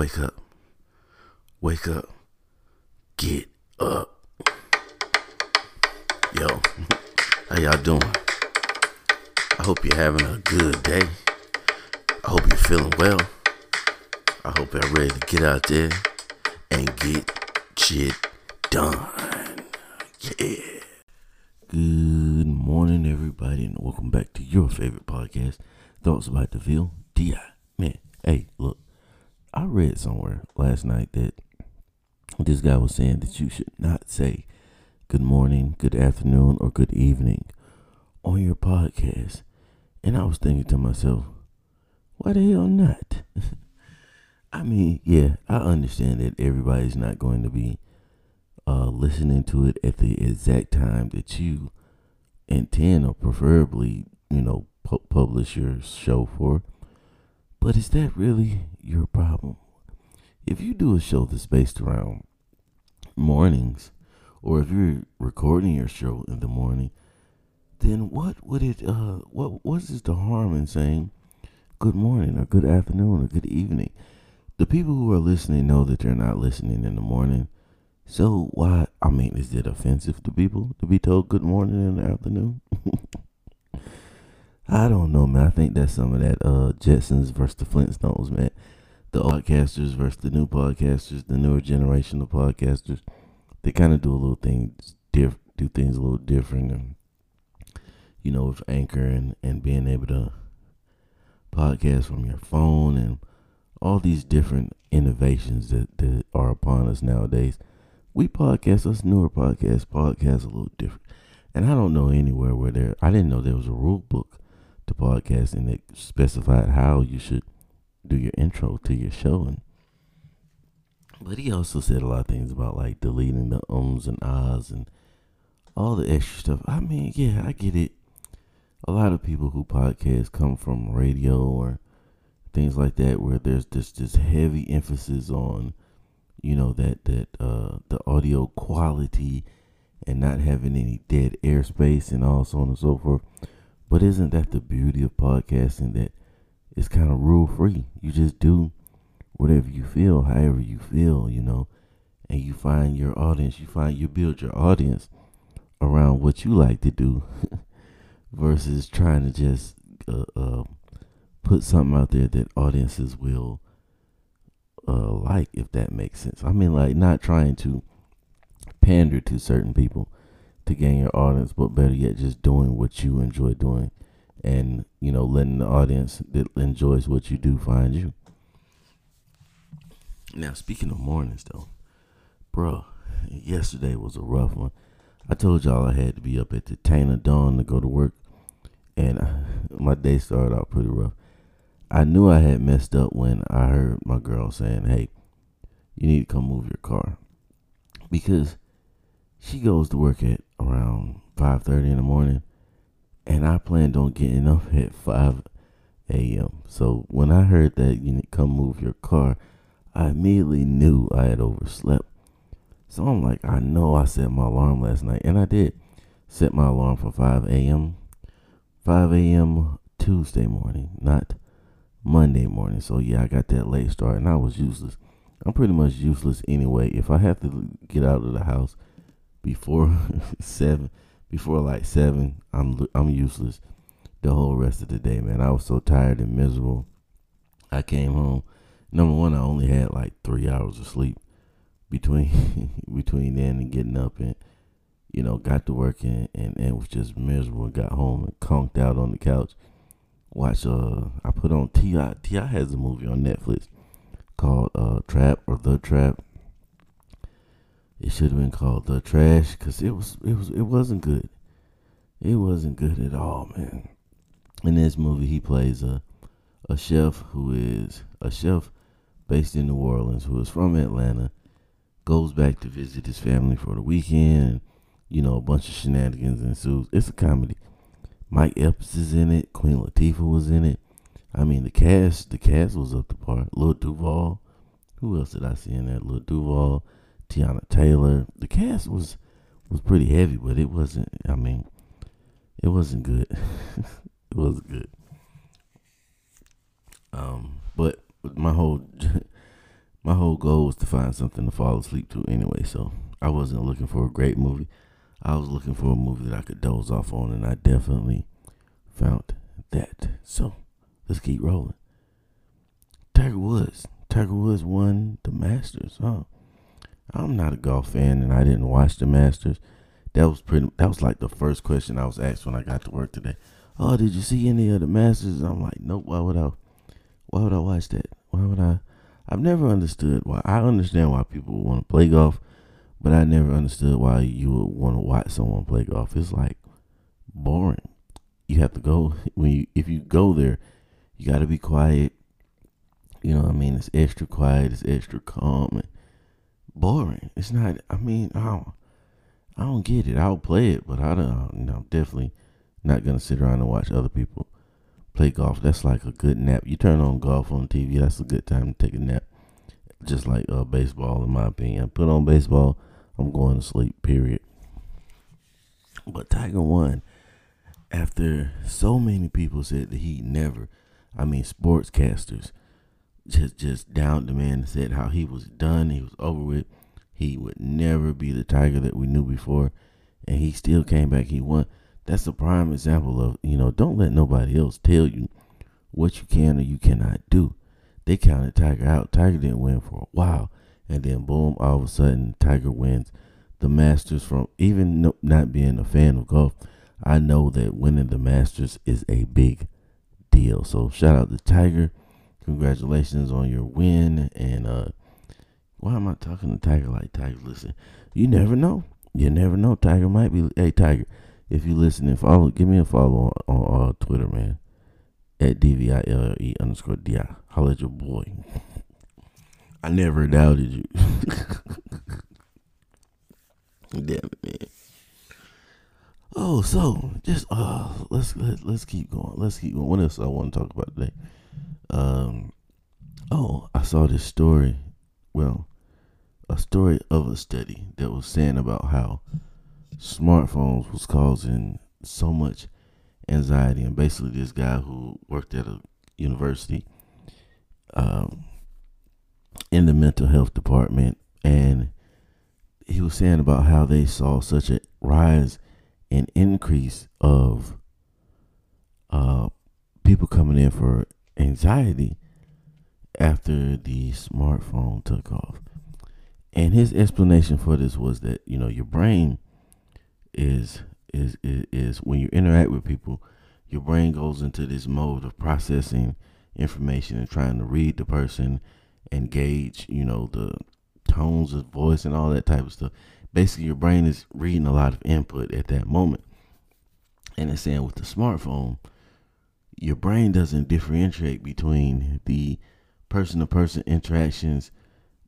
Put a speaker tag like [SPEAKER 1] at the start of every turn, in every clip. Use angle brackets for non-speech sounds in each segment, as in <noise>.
[SPEAKER 1] Wake up. Wake up. Get up. Yo, how y'all doing? I hope you're having a good day. I hope you're feeling well. I hope you're ready to get out there and get shit done. Yeah. Good morning, everybody, and welcome back to your favorite podcast, Thoughts About DeVille. Di, man, hey, look, I read somewhere last night that this guy was saying that you should not say good morning, good afternoon, or good evening on your podcast. And I was thinking to myself, why the hell not? <laughs> I mean, yeah, I understand that everybody's not going to be uh, listening to it at the exact time that you intend or preferably, you know, pu- publish your show for. But is that really your problem? If you do a show that's based around mornings, or if you're recording your show in the morning, then what would it uh what what is the harm in saying good morning or good afternoon or good evening? The people who are listening know that they're not listening in the morning. So why I mean is it offensive to people to be told good morning in the afternoon? <laughs> I don't know, man. I think that's some of that uh Jetsons versus the Flintstones, man. The podcasters versus the new podcasters, the newer generation of podcasters. They kind of do a little things diff, do things a little different, and you know, with Anchor and and being able to podcast from your phone and all these different innovations that, that are upon us nowadays. We podcast, us newer podcasts, podcast a little different. And I don't know anywhere where there, I didn't know there was a rule book to podcasting that specified how you should do your intro to your show. And but he also said a lot of things about like deleting the ums and ahs and all the extra stuff. I mean, yeah, I get it. A lot of people who podcast come from radio or things like that, where there's this this heavy emphasis on, you know, that that uh, the audio quality and not having any dead airspace and all so on and so forth. But isn't that the beauty of podcasting? That it's kind of rule free. You just do whatever you feel, however you feel, you know, and you find your audience. You find you build your audience around what you like to do, <laughs> versus trying to just uh, uh, put something out there that audiences will uh, like, if that makes sense. I mean, like not trying to pander to certain people to gain your audience, but better yet, just doing what you enjoy doing, and you know, letting the audience that enjoys what you do find you. Now, speaking of mornings, though, bro, yesterday was a rough one. I told y'all I had to be up at the Tana dawn to go to work, and <laughs> my day started out pretty rough. I knew I had messed up when I heard my girl saying, "Hey, you need to come move your car," because she goes to work at around five thirty in the morning, and I planned on getting up <laughs> at five a.m. So when I heard that you need come move your car, I immediately knew I had overslept. So I'm like, I know I set my alarm last night, and I did set my alarm for 5 a.m. 5 a.m. Tuesday morning, not Monday morning. So yeah, I got that late start, and I was useless. I'm pretty much useless anyway. If I have to get out of the house before <laughs> seven, before like seven, I'm I'm useless the whole rest of the day, man. I was so tired and miserable. I came home. Number one, I only had like three hours of sleep between <laughs> between then and getting up and you know got to work and, and, and was just miserable. Got home and conked out on the couch. Watch uh I put on T.I. T.I. has a movie on Netflix called uh Trap or The Trap. It should have been called The Trash because it was it was it wasn't good. It wasn't good at all, man. In this movie, he plays a a chef who is a chef based in New Orleans who is from Atlanta, goes back to visit his family for the weekend. You know, a bunch of shenanigans ensues. It's a comedy. Mike Epps is in it. Queen Latifah was in it. I mean, the cast, the cast was up to par. Lil Duval. Who else did I see in that? Lil Duval, Teyana Taylor. The cast was was pretty heavy, but it wasn't. I mean, it wasn't good. <laughs> it wasn't good. Um, but my whole <laughs> my whole goal was to find something to fall asleep to anyway. So I wasn't looking for a great movie. I was looking for a movie that I could doze off on, and I definitely found that. So let's keep rolling. Tiger Woods. Tiger Woods won the Masters. Huh? I'm not a golf fan, and I didn't watch the Masters. That was pretty. That was like the first question I was asked when I got to work today. Oh, did you see any of the Masters? I'm like, nope. Why would I? Why would I watch that? Why would I? I've never understood why. I understand why people want to play golf, but I never understood why you would want to watch someone play golf. It's like boring. You have to go <laughs> when you if you go there, you got to be quiet. You know what I mean? It's extra quiet. It's extra calm. And boring. It's not. I mean, I don't. I don't get it. I'll play it, but I don't. You know, definitely not gonna sit around and watch other people play golf. That's like a good nap. You turn on golf on TV. That's a good time to take a nap. Just like uh, baseball, in my opinion. Put on baseball. I'm going to sleep. Period. But Tiger won after so many people said that he never. I mean, sportscasters just just down the man and said how he was done. He was over with. He would never be the Tiger that we knew before, and he still came back. He won that's a prime example of, you know, don't let nobody else tell you what you can or you cannot do. They counted Tiger out. Tiger didn't win for a while. And then, boom, all of a sudden, Tiger wins the Masters from even not being a fan of golf. I know that winning the Masters is a big deal. So, shout out to Tiger. Congratulations on your win. And, uh, why am I talking to Tiger like Tiger? Listen, you never know. You never know. Tiger might be, hey, Tiger, if you listening, follow, give me a follow on, on uh, Twitter, man. At DVILE underscore DI. Holla at your boy. I never doubted you. <laughs> Damn it, man. Oh, so just uh, let's let, let's keep going. Let's keep going. What else I want to talk about today? Um, oh, I saw this story. Well, a story of a study that was saying about how smartphones was causing so much anxiety. And basically, this guy who worked at a university um, in the mental health department, and he was saying about how they saw such a rise and increase of uh, people coming in for anxiety after the smartphone took off. And his explanation for this was that, you know, your brain is is is, is when you interact with people, your brain goes into this mode of processing information and trying to read the person and gauge, you know, the tones of voice and all that type of stuff. Basically, your brain is reading a lot of input at that moment. And it's saying with the smartphone, your brain doesn't differentiate between the person to person interactions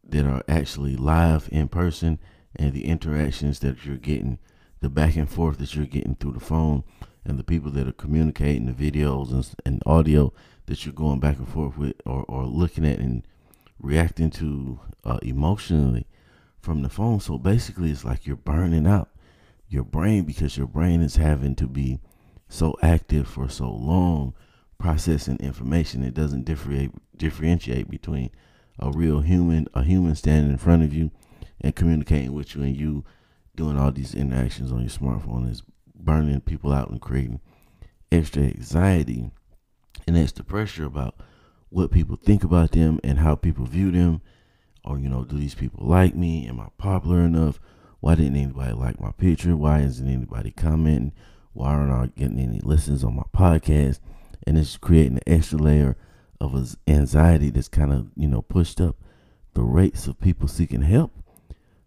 [SPEAKER 1] that are actually live in person and the interactions that you're getting the back and forth that you're getting through the phone and the people that are communicating the videos and, and audio that you're going back and forth with or, or looking at and reacting to uh, emotionally from the phone. So basically, it's like you're burning out your brain because your brain is having to be so active for so long processing information. It doesn't differentiate differentiate between a real human, a human standing in front of you and communicating with you, and you doing all these interactions on your smartphone is burning people out and creating extra anxiety and extra pressure about what people think about them and how people view them. Or, you know, do these people like me? Am I popular enough? Why didn't anybody like my picture? Why isn't anybody commenting? Why aren't I getting any listens on my podcast? And it's creating an extra layer of anxiety that's kind of, you know, pushed up the rates of people seeking help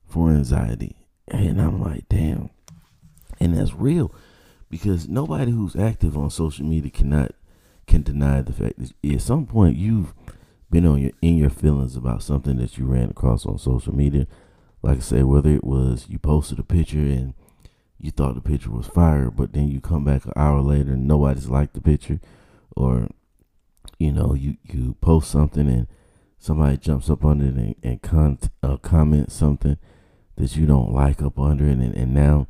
[SPEAKER 1] for anxiety. And I'm like, damn. And that's real because nobody who's active on social media cannot can deny the fact that at some point you've been on your in your feelings about something that you ran across on social media. Like I say, whether it was you posted a picture and you thought the picture was fire, but then you come back an hour later and nobody's liked the picture, or you know you you post something and somebody jumps up on it and, and con- uh, comment something that you don't like up under it, and, and now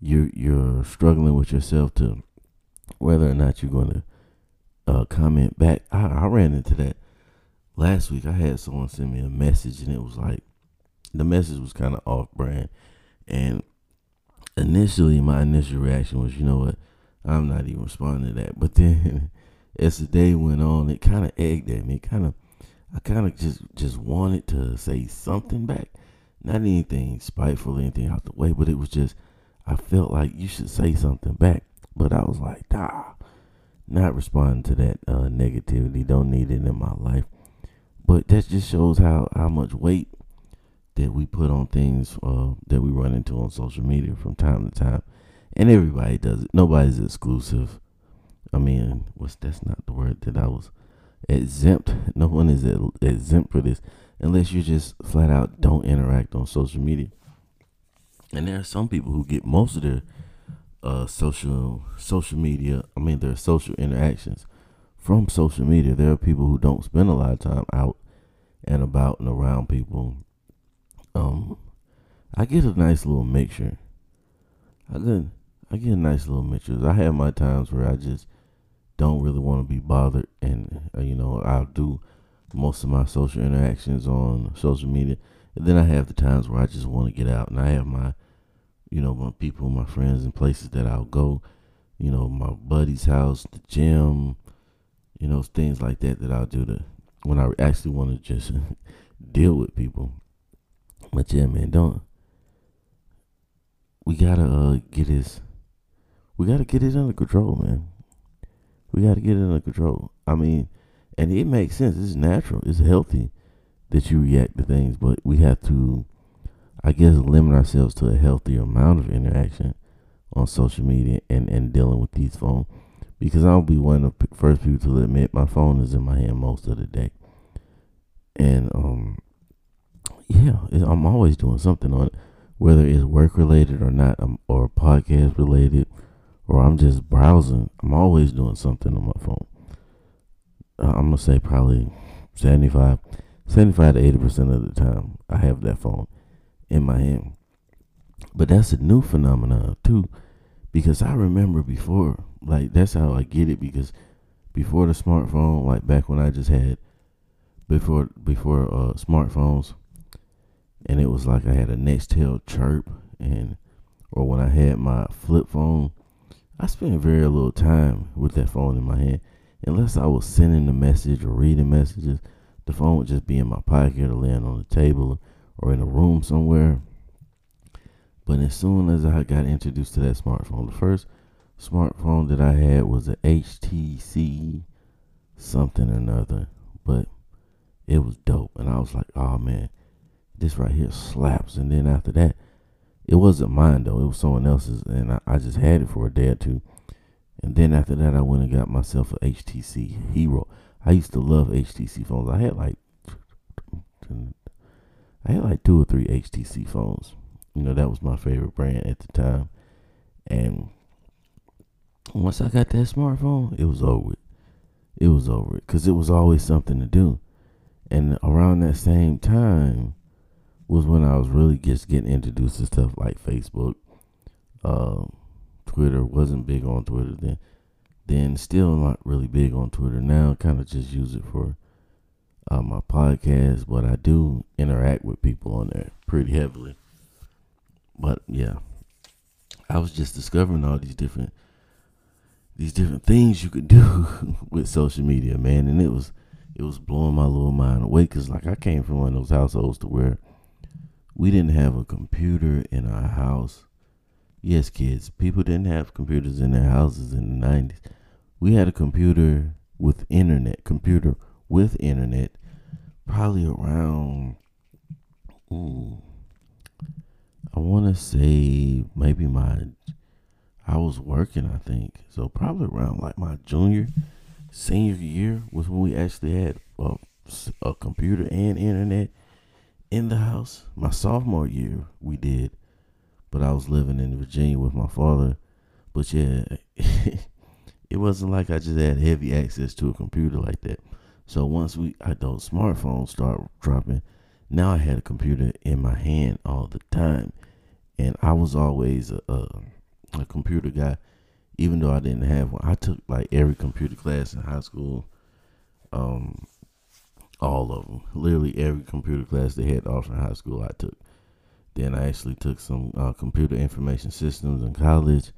[SPEAKER 1] you're you're struggling with yourself to whether or not you're going to uh, comment back. I, I ran into that last week. I had someone send me a message and it was like the message was kind of off brand. And initially my initial reaction was you know what? I'm not even responding to that. But then <laughs> as the day went on it kind of egged at me. It kind of I kind of just just wanted to say something back. Not anything spiteful anything out the way but it was just I felt like you should say something back. But I was like nah not responding to that uh, negativity. Don't need it in my life. But that just shows how how much weight that we put on things uh, that we run into on social media from time to time, and everybody does it. Nobody's exclusive. I mean, what's that's not the word that I was exempt. <laughs> No one is exempt for this unless you just flat out don't interact on social media. And there are some people who get most of their uh, social social media. I mean, their social interactions from social media. There are people who don't spend a lot of time out and about and around people. Um, I get a nice little mixture. I get I get a nice little mixture. I have my times where I just don't really want to be bothered, and uh, you know I'll do most of my social interactions on social media. And then I have the times where I just want to get out, and I have my, you know, my people, my friends, and places that I'll go. You know, my buddy's house, the gym, you know, things like that that I'll do to when I actually want to just <laughs> deal with people. But yeah, man, don't. We gotta uh, get this. We gotta get it under control, man. We gotta get it under control. I mean, and it makes sense. It's natural. It's healthy that you react to things, but we have to, I guess, limit ourselves to a healthier amount of interaction on social media and and dealing with these phones because I'll be one of the first people to admit my phone is in my hand most of the day. And um, yeah, I'm always doing something on it, whether it's work related or not, um, or podcast related, or I'm just browsing. I'm always doing something on my phone. Uh, I'm gonna say probably 75, 75 to 80 percent of the time I have that phone in my hand. But that's a new phenomenon too because I remember before, like that's how I get it because before the smartphone, like back when I just had before before uh smartphones, and it was like I had a Nextel chirp and or when I had my flip phone, I spent very little time with that phone in my hand. Unless I was sending a message or reading messages, the phone would just be in my pocket or laying on the table or in a room somewhere. But as soon as I got introduced to that smartphone, the first smartphone that I had was a HTC something or another, but it was dope. And I was like, oh man, this right here slaps. And then after that, it wasn't mine though, it was someone else's. And I, I just had it for a day or two. And then after that, I went and got myself a HTC Hero. I used to love HTC phones. I had like, I had like two or three HTC phones. You know, that was my favorite brand at the time. And once I got that smartphone, it was over. It was over because it was always something to do. And around that same time was when I was really just getting introduced to stuff like Facebook, uh, Twitter. wasn't big on Twitter then. Then still not really big on Twitter now. Kind of just use it for uh, my podcast, but I do interact with people on there pretty heavily. But yeah, I was just discovering all these different these different things you could do <laughs> with social media, man, and it was it was blowing my little mind away because like I came from one of those households to where we didn't have a computer in our house. Yes, kids, people didn't have computers in their houses in the nineties. We had a computer with internet, computer with internet, probably around ooh, I want to say maybe my I was working, I think. So probably around like my junior, senior year was when we actually had a, a computer and internet in the house. My sophomore year we did, but I was living in Virginia with my father. But yeah, <laughs> it wasn't like I just had heavy access to a computer like that. So once we I, those smartphones start dropping, now I had a computer in my hand all the time and I was always a, a, a computer guy, even though I didn't have one. I took like every computer class in high school. Um, all of them. Literally every computer class they had to offer in high school, I took. Then I actually took some uh, computer information systems in college.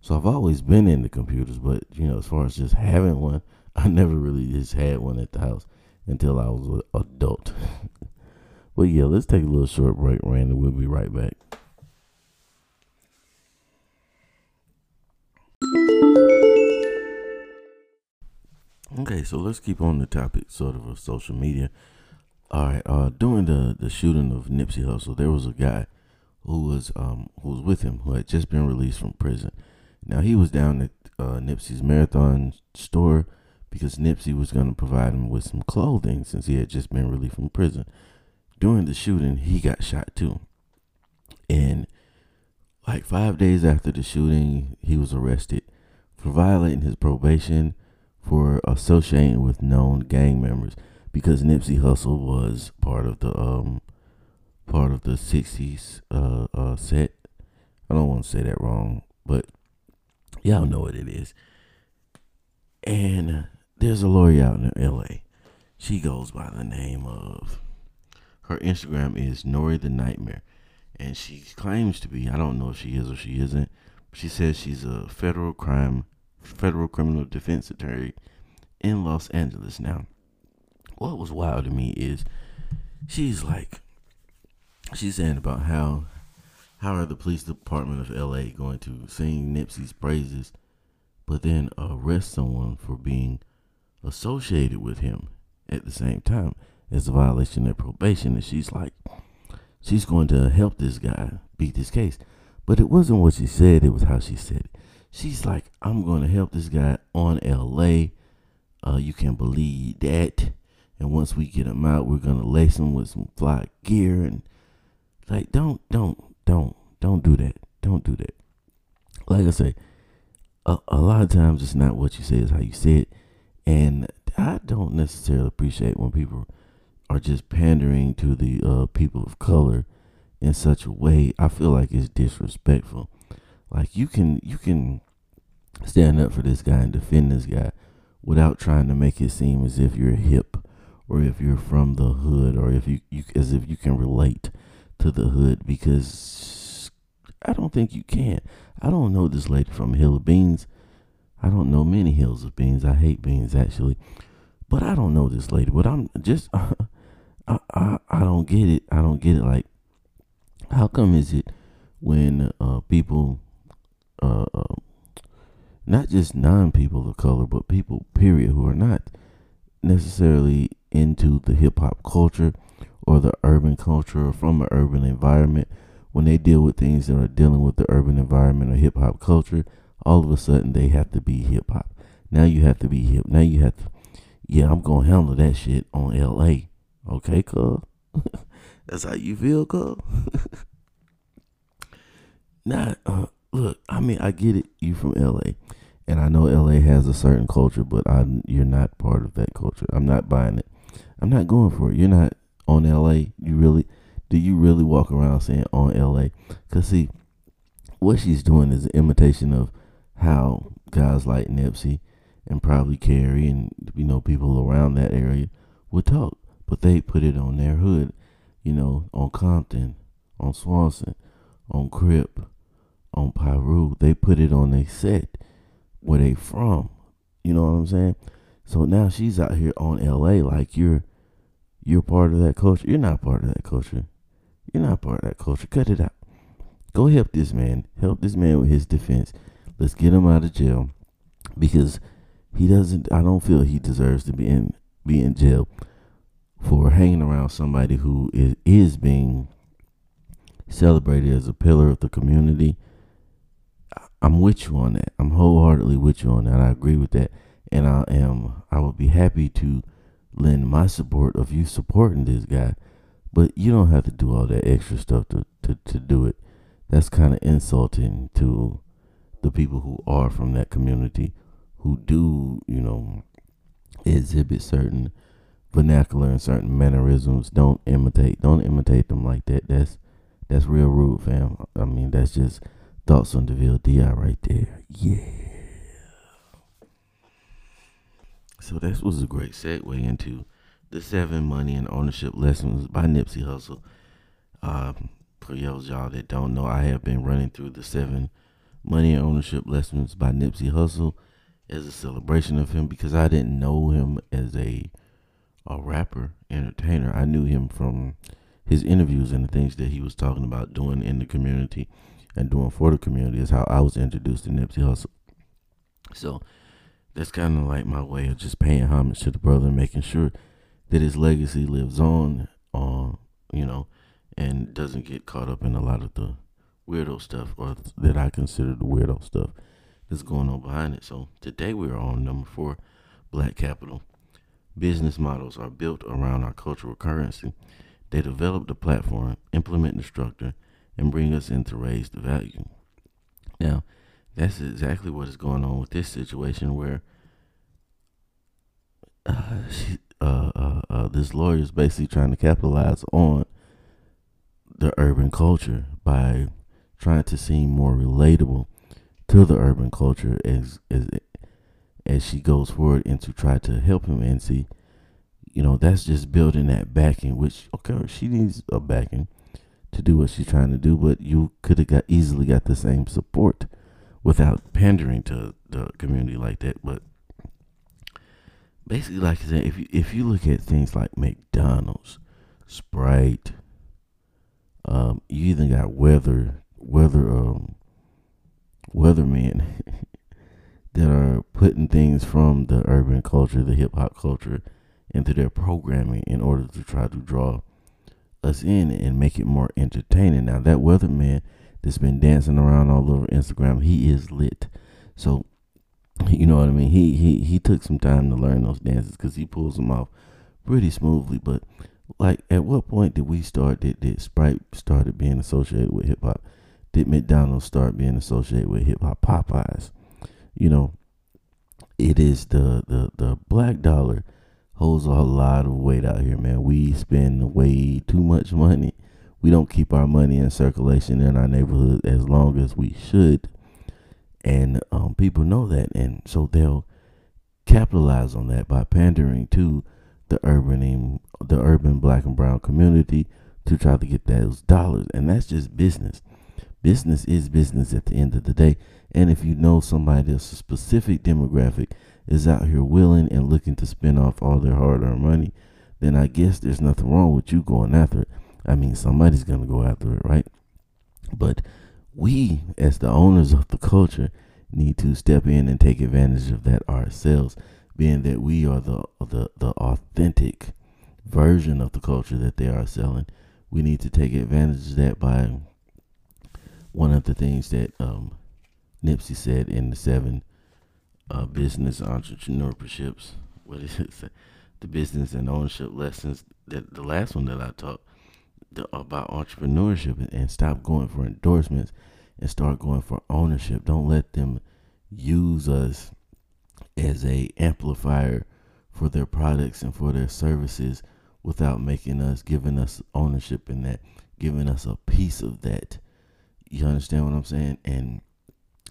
[SPEAKER 1] So I've always been into computers, but you know, as far as just having one, <laughs> I never really just had one at the house until I was an adult. <laughs> but yeah, let's take a little short break, Randy. We'll be right back. Okay, so let's keep on the topic, sort of, of social media. All right, uh, during the the shooting of Nipsey Hussle, there was a guy who was um who was with him who had just been released from prison. Now he was down at uh, Nipsey's marathon store because Nipsey was going to provide him with some clothing since he had just been released from prison. During the shooting, he got shot too, and like five days after the shooting, he was arrested for violating his probation for associating with known gang members because Nipsey Hussle was part of the um part of the '60s uh, uh set. I don't want to say that wrong, but y'all know what it is. And there's a lawyer out in L.A. She goes by the name of her Instagram is Nori the Nightmare, and she claims to be. I don't know if she is or she isn't. She says she's a federal crime, federal criminal defense attorney in Los Angeles. Now, what was wild to me is she's like, she's saying about how how are the police department of LA going to sing Nipsey's praises, but then arrest someone for being associated with him at the same time as a violation of probation? And she's like, she's going to help this guy beat this case. But it wasn't what she said, it was how she said it. She's like, I'm going to help this guy on LA uh, you can believe that. And once we get him out, we're gonna lace him with some fly gear and like don't don't don't don't do that. Don't do that. Like I say, a, a lot of times it's not what you say, it's how you say it. And I don't necessarily appreciate when people are just pandering to the uh, people of color in such a way. I feel like it's disrespectful. Like you can you can stand up for this guy and defend this guy, without trying to make it seem as if you're hip or if you're from the hood or if you, you as if you can relate to the hood because I don't think you can. I don't know this lady from Hill of Beans. I don't know many hills of beans. I hate beans actually, but I don't know this lady. But I'm just <laughs> I, I I don't get it. I don't get it. Like, how come is it when uh, people uh, uh, not just non people of color, but people, period, who are not necessarily into the hip hop culture or the urban culture or from an urban environment, when they deal with things that are dealing with the urban environment or hip hop culture, all of a sudden they have to be hip hop. Now you have to be hip. Now you have to, yeah, I'm going to handle that shit on LA. Okay, cuz? <laughs> That's how you feel, cuz? <laughs> Not, uh, look, I mean, I get it. You from LA, and I know LA has a certain culture, but I you're not part of that culture. I'm not buying it. I'm not going for it. You're not on LA. You really do you really walk around saying on LA? Cause see, what she's doing is an imitation of how guys like Nipsey and probably Carrie and you know people around that area would talk, but they put it on their hood, you know, on Compton, on Slauson, on Crip, on Piru. They put it on their set where they from. You know what I'm saying? So now she's out here on LA like you're you're part of that culture. You're not part of that culture. You're not part of that culture. Cut it out. Go help this man. Help this man with his defense. Let's get him out of jail because he doesn't I don't feel he deserves to be in be in jail for hanging around somebody who is, is being celebrated as a pillar of the community I'm with you on that. I'm wholeheartedly with you on that. I agree with that. And I am I would be happy to lend my support of you supporting this guy. But you don't have to do all that extra stuff to, to, to do it. That's kind of insulting to the people who are from that community who do, you know, exhibit certain vernacular and certain mannerisms. Don't imitate don't imitate them like that. That's that's real rude, fam. I mean that's just Thoughts on DeVille DI right there. Yeah. So that was a great segue into the seven money and ownership lessons by Nipsey Hussle. Um, for those y'all that don't know, I have been running through the seven money and ownership lessons by Nipsey Hussle as a celebration of him because I didn't know him as a a rapper, entertainer. I knew him from his interviews and the things that he was talking about doing in the community and doing for the community is how I was introduced to Nipsey Hussle. So that's kind of like my way of just paying homage to the brother and making sure that his legacy lives on, uh, you know, and doesn't get caught up in a lot of the weirdo stuff or that I consider the weirdo stuff that's going on behind it. So today we're on number four, Black Capital. Business models are built around our cultural currency. They develop the platform, implement the structure, and bring us in to raise the value. Now, that's exactly what is going on with this situation where uh, she, uh, uh, uh, this lawyer is basically trying to capitalize on the urban culture by trying to seem more relatable to the urban culture as as as she goes forward and to try to help him and see you know that's just building that backing which okay she needs a backing to do what she's trying to do but you could have got easily got the same support without pandering to the community like that. But basically like I said if you if you look at things like McDonald's Sprite um, you even got weather weather um weathermen <laughs> that are putting things from the urban culture, the hip hop culture, into their programming in order to try to draw us in and make it more entertaining. Now that weatherman that's been dancing around all over Instagram, he is lit. So you know what I mean. He he he took some time to learn those dances because he pulls them off pretty smoothly. But like, at what point did we start? Did did Sprite started being associated with hip hop? Did McDonald's start being associated with hip hop? Popeyes you know, it is the, the, the black dollar holds a lot of weight out here, man. We spend way too much money. We don't keep our money in circulation in our neighborhood as long as we should. And um, people know that. And so they'll capitalize on that by pandering to the urban the urban black and brown community to try to get those dollars. And that's just business. Business is business at the end of the day. And if you know somebody that's a specific demographic is out here willing and looking to spend off all their hard earned money, then I guess there's nothing wrong with you going after it. I mean, somebody's going to go after it, right? But we, as the owners of the culture, need to step in and take advantage of that ourselves, being that we are the the, the authentic version of the culture that they are selling. We need to take advantage of that by one of the things that um, Nipsey said in the seven uh, business entrepreneurships. What is it? <laughs> The business and ownership lessons. That the last one that I taught the, about entrepreneurship and, and stop going for endorsements and start going for ownership. Don't let them use us as a amplifier for their products and for their services without making us giving us ownership in that, giving us a piece of that. You understand what I'm saying? And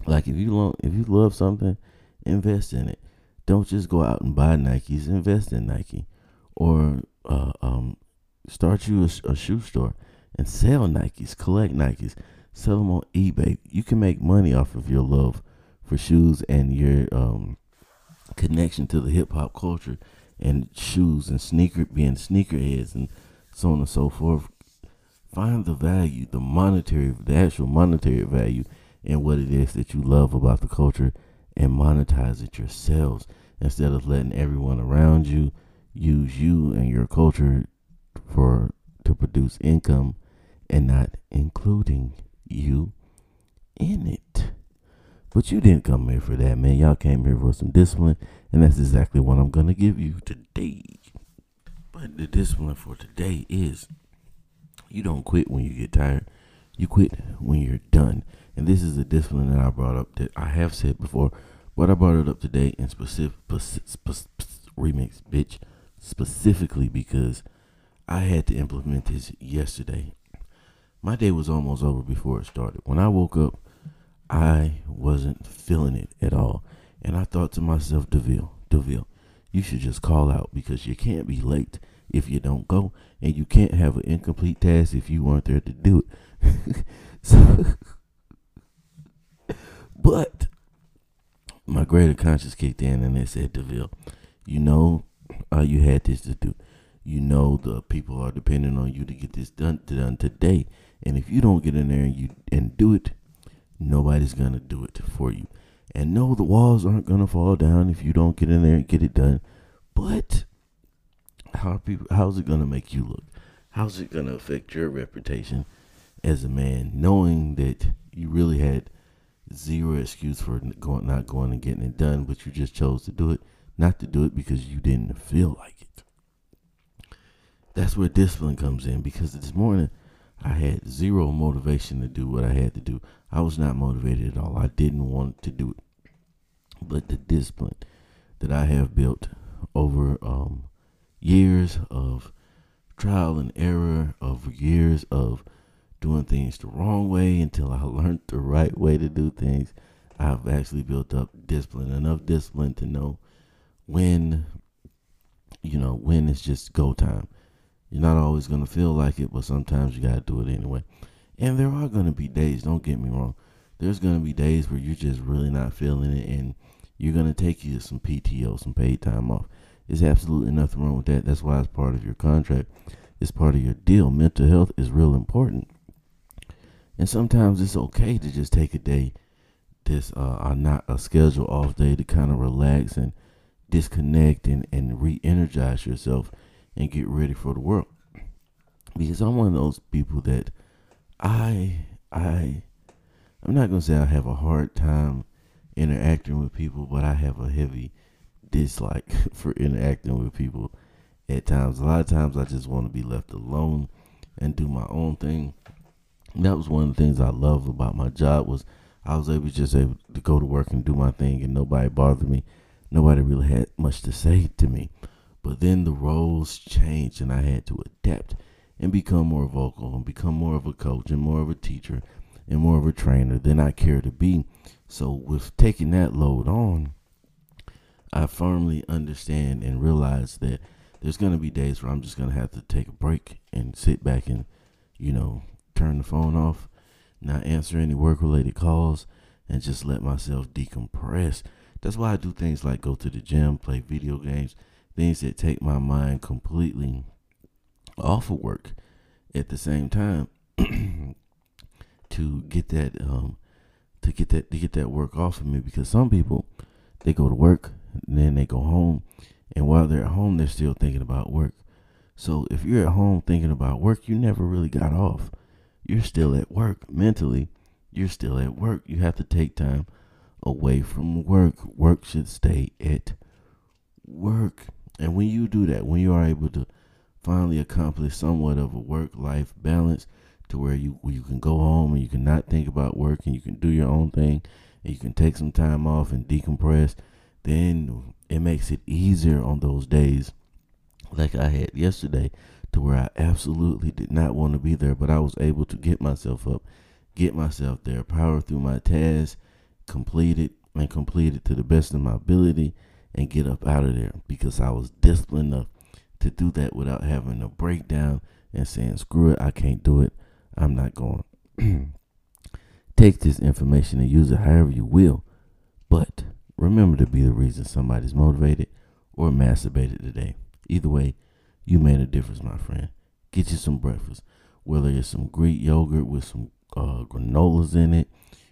[SPEAKER 1] like if you love, if you love something, invest in it. Don't just go out and buy Nikes. Invest in Nike, or uh, um, start you a, a shoe store and sell Nikes. Collect Nikes. Sell them on eBay. You can make money off of your love for shoes and your um, connection to the hip hop culture and shoes and sneaker being sneakerheads and so on and so forth. Find the value, the monetary, the actual monetary value and what it is that you love about the culture and monetize it yourselves instead of letting everyone around you use you and your culture for to produce income and not including you in it. But you didn't come here for that, man. Y'all came here for some discipline, and that's exactly what I'm gonna give you today. But the discipline for today is you don't quit when you get tired. You quit when you're done. And this is a discipline that I brought up that I have said before, but I brought it up today in specific, remix, bitch, specifically because I had to implement this yesterday. My day was almost over before it started. When I woke up, I wasn't feeling it at all. And I thought to myself, DeVille, DeVille, you should just call out because you can't be late if you don't go, and you can't have an incomplete task if you weren't there to do it. <laughs> so, but my greater conscience kicked in and it said, DeVille, you know, uh, you had this to do. You know the people are depending on you to get this done done today. And if you don't get in there and you and do it, nobody's gonna do it for you. And no, the walls aren't gonna fall down if you don't get in there and get it done. But how people how's it gonna make you look? How's it gonna affect your reputation as a man, knowing that you really had zero excuse for going not going and getting it done, but you just chose to do it, not to do it because you didn't feel like it. That's where discipline comes in because this morning I had zero motivation to do what I had to do. I was not motivated at all. I didn't want to do it. But the discipline that I have built over um, years of trial and error, of years of doing things the wrong way until I <laughs> learned the right way to do things, I've actually built up discipline, enough discipline to know when, you know, when it's just go time. You're not always going to feel like it, but sometimes you got to do it anyway. And there are going to be days, don't get me wrong. There's going to be days where you're just really not feeling it and you're going to take you some PTO, some paid time off. There's absolutely nothing wrong with that. That's why it's part of your contract. It's part of your deal. Mental health is real important. And sometimes it's okay to just take a day, this uh, not a schedule off day to kind of relax and disconnect and, and re-energize yourself and get ready for the world. Because I'm one of those people that I I I'm not gonna say I have a hard time interacting with people, but I have a heavy dislike <laughs> for interacting with people at times. A lot of times I just want to be left alone and do my own thing. That was one of the things I love about my job was I was able just able to go to work and do my thing and nobody bothered me. Nobody really had much to say to me. But then the roles changed and I had to adapt and become more vocal and become more of a coach and more of a teacher and more of a trainer than I care to be. So with taking that load on, I firmly understand and realize that there's going to be days where I'm just going to have to take a break and sit back and, you know, turn the phone off, not answer any work related calls, and just let myself decompress. That's why I do things like go to the gym, play video games, things that take my mind completely off of work. At the same time <clears throat> to get that um to get that to get that work off of me because some people they go to work and then they go home and while they're at home they're still thinking about work. So if you're at home thinking about work you never really got off you're still at work mentally. You're still at work. You have to take time away from work. Work should stay at work. And when you do that, when you are able to finally accomplish somewhat of a work life balance to where you you can go home and you can not think about work and you can do your own thing and you can take some time off and decompress, then it makes it easier on those days like I had yesterday to where I absolutely did not want to be there, but I was able to get myself up, get myself there, power through my tasks, complete it and complete it to the best of my ability and get up out of there because I was disciplined enough to do that without having a breakdown and saying, screw it, I can't do it. I'm not going. <clears throat> Take this information and use it however you will. But remember to be the reason somebody's motivated or masturbated today. Either way, you made a difference, my friend. Get you some breakfast, whether it's some Greek yogurt with some uh, granolas in it.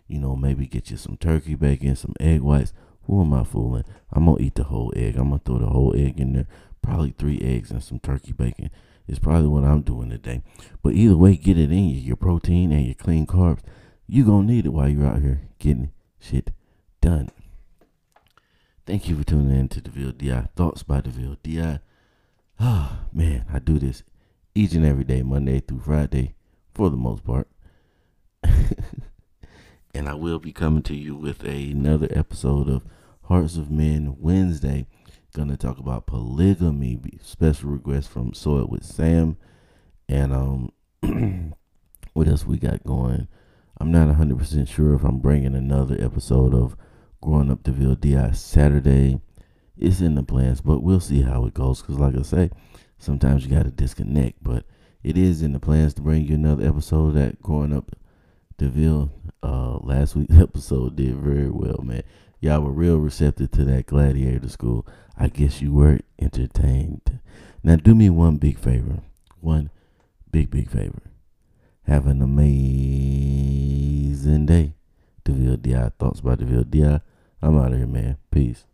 [SPEAKER 1] You know, maybe get you some turkey bacon, some egg whites, who am I fooling? I'm gonna eat the whole egg. I'm gonna throw the whole egg in there. Probably three eggs and some turkey bacon. Is probably what I'm doing today. But either way, get it in you, your protein and your clean carbs. You gonna need it while you're out here getting shit done. Thank you for tuning in to DeVille DI Thoughts by DeVille DI. Oh, <sighs> man, I do this each and every day, Monday through Friday, for the most part. <laughs> and I will be coming to you with another episode of Hearts of Men Wednesday. Gonna talk about polygamy. Special request from Soil with Sam, and um, <clears throat> what else we got going? I'm not 100% sure if I'm bringing another episode of Growing Up DeVille DI Saturday. It's in the plans, but we'll see how it goes. Cause like I say, sometimes you got to disconnect. But it is in the plans to bring you another episode of that growing up DeVille. Uh, last week's <laughs> episode did very well, man. Y'all were real receptive to that gladiator school. I guess you were entertained. Now do me one big favor. One big, big favor. Have an amazing day. DeVille DI. Thoughts by DeVille DI. I'm out of here, man. Peace.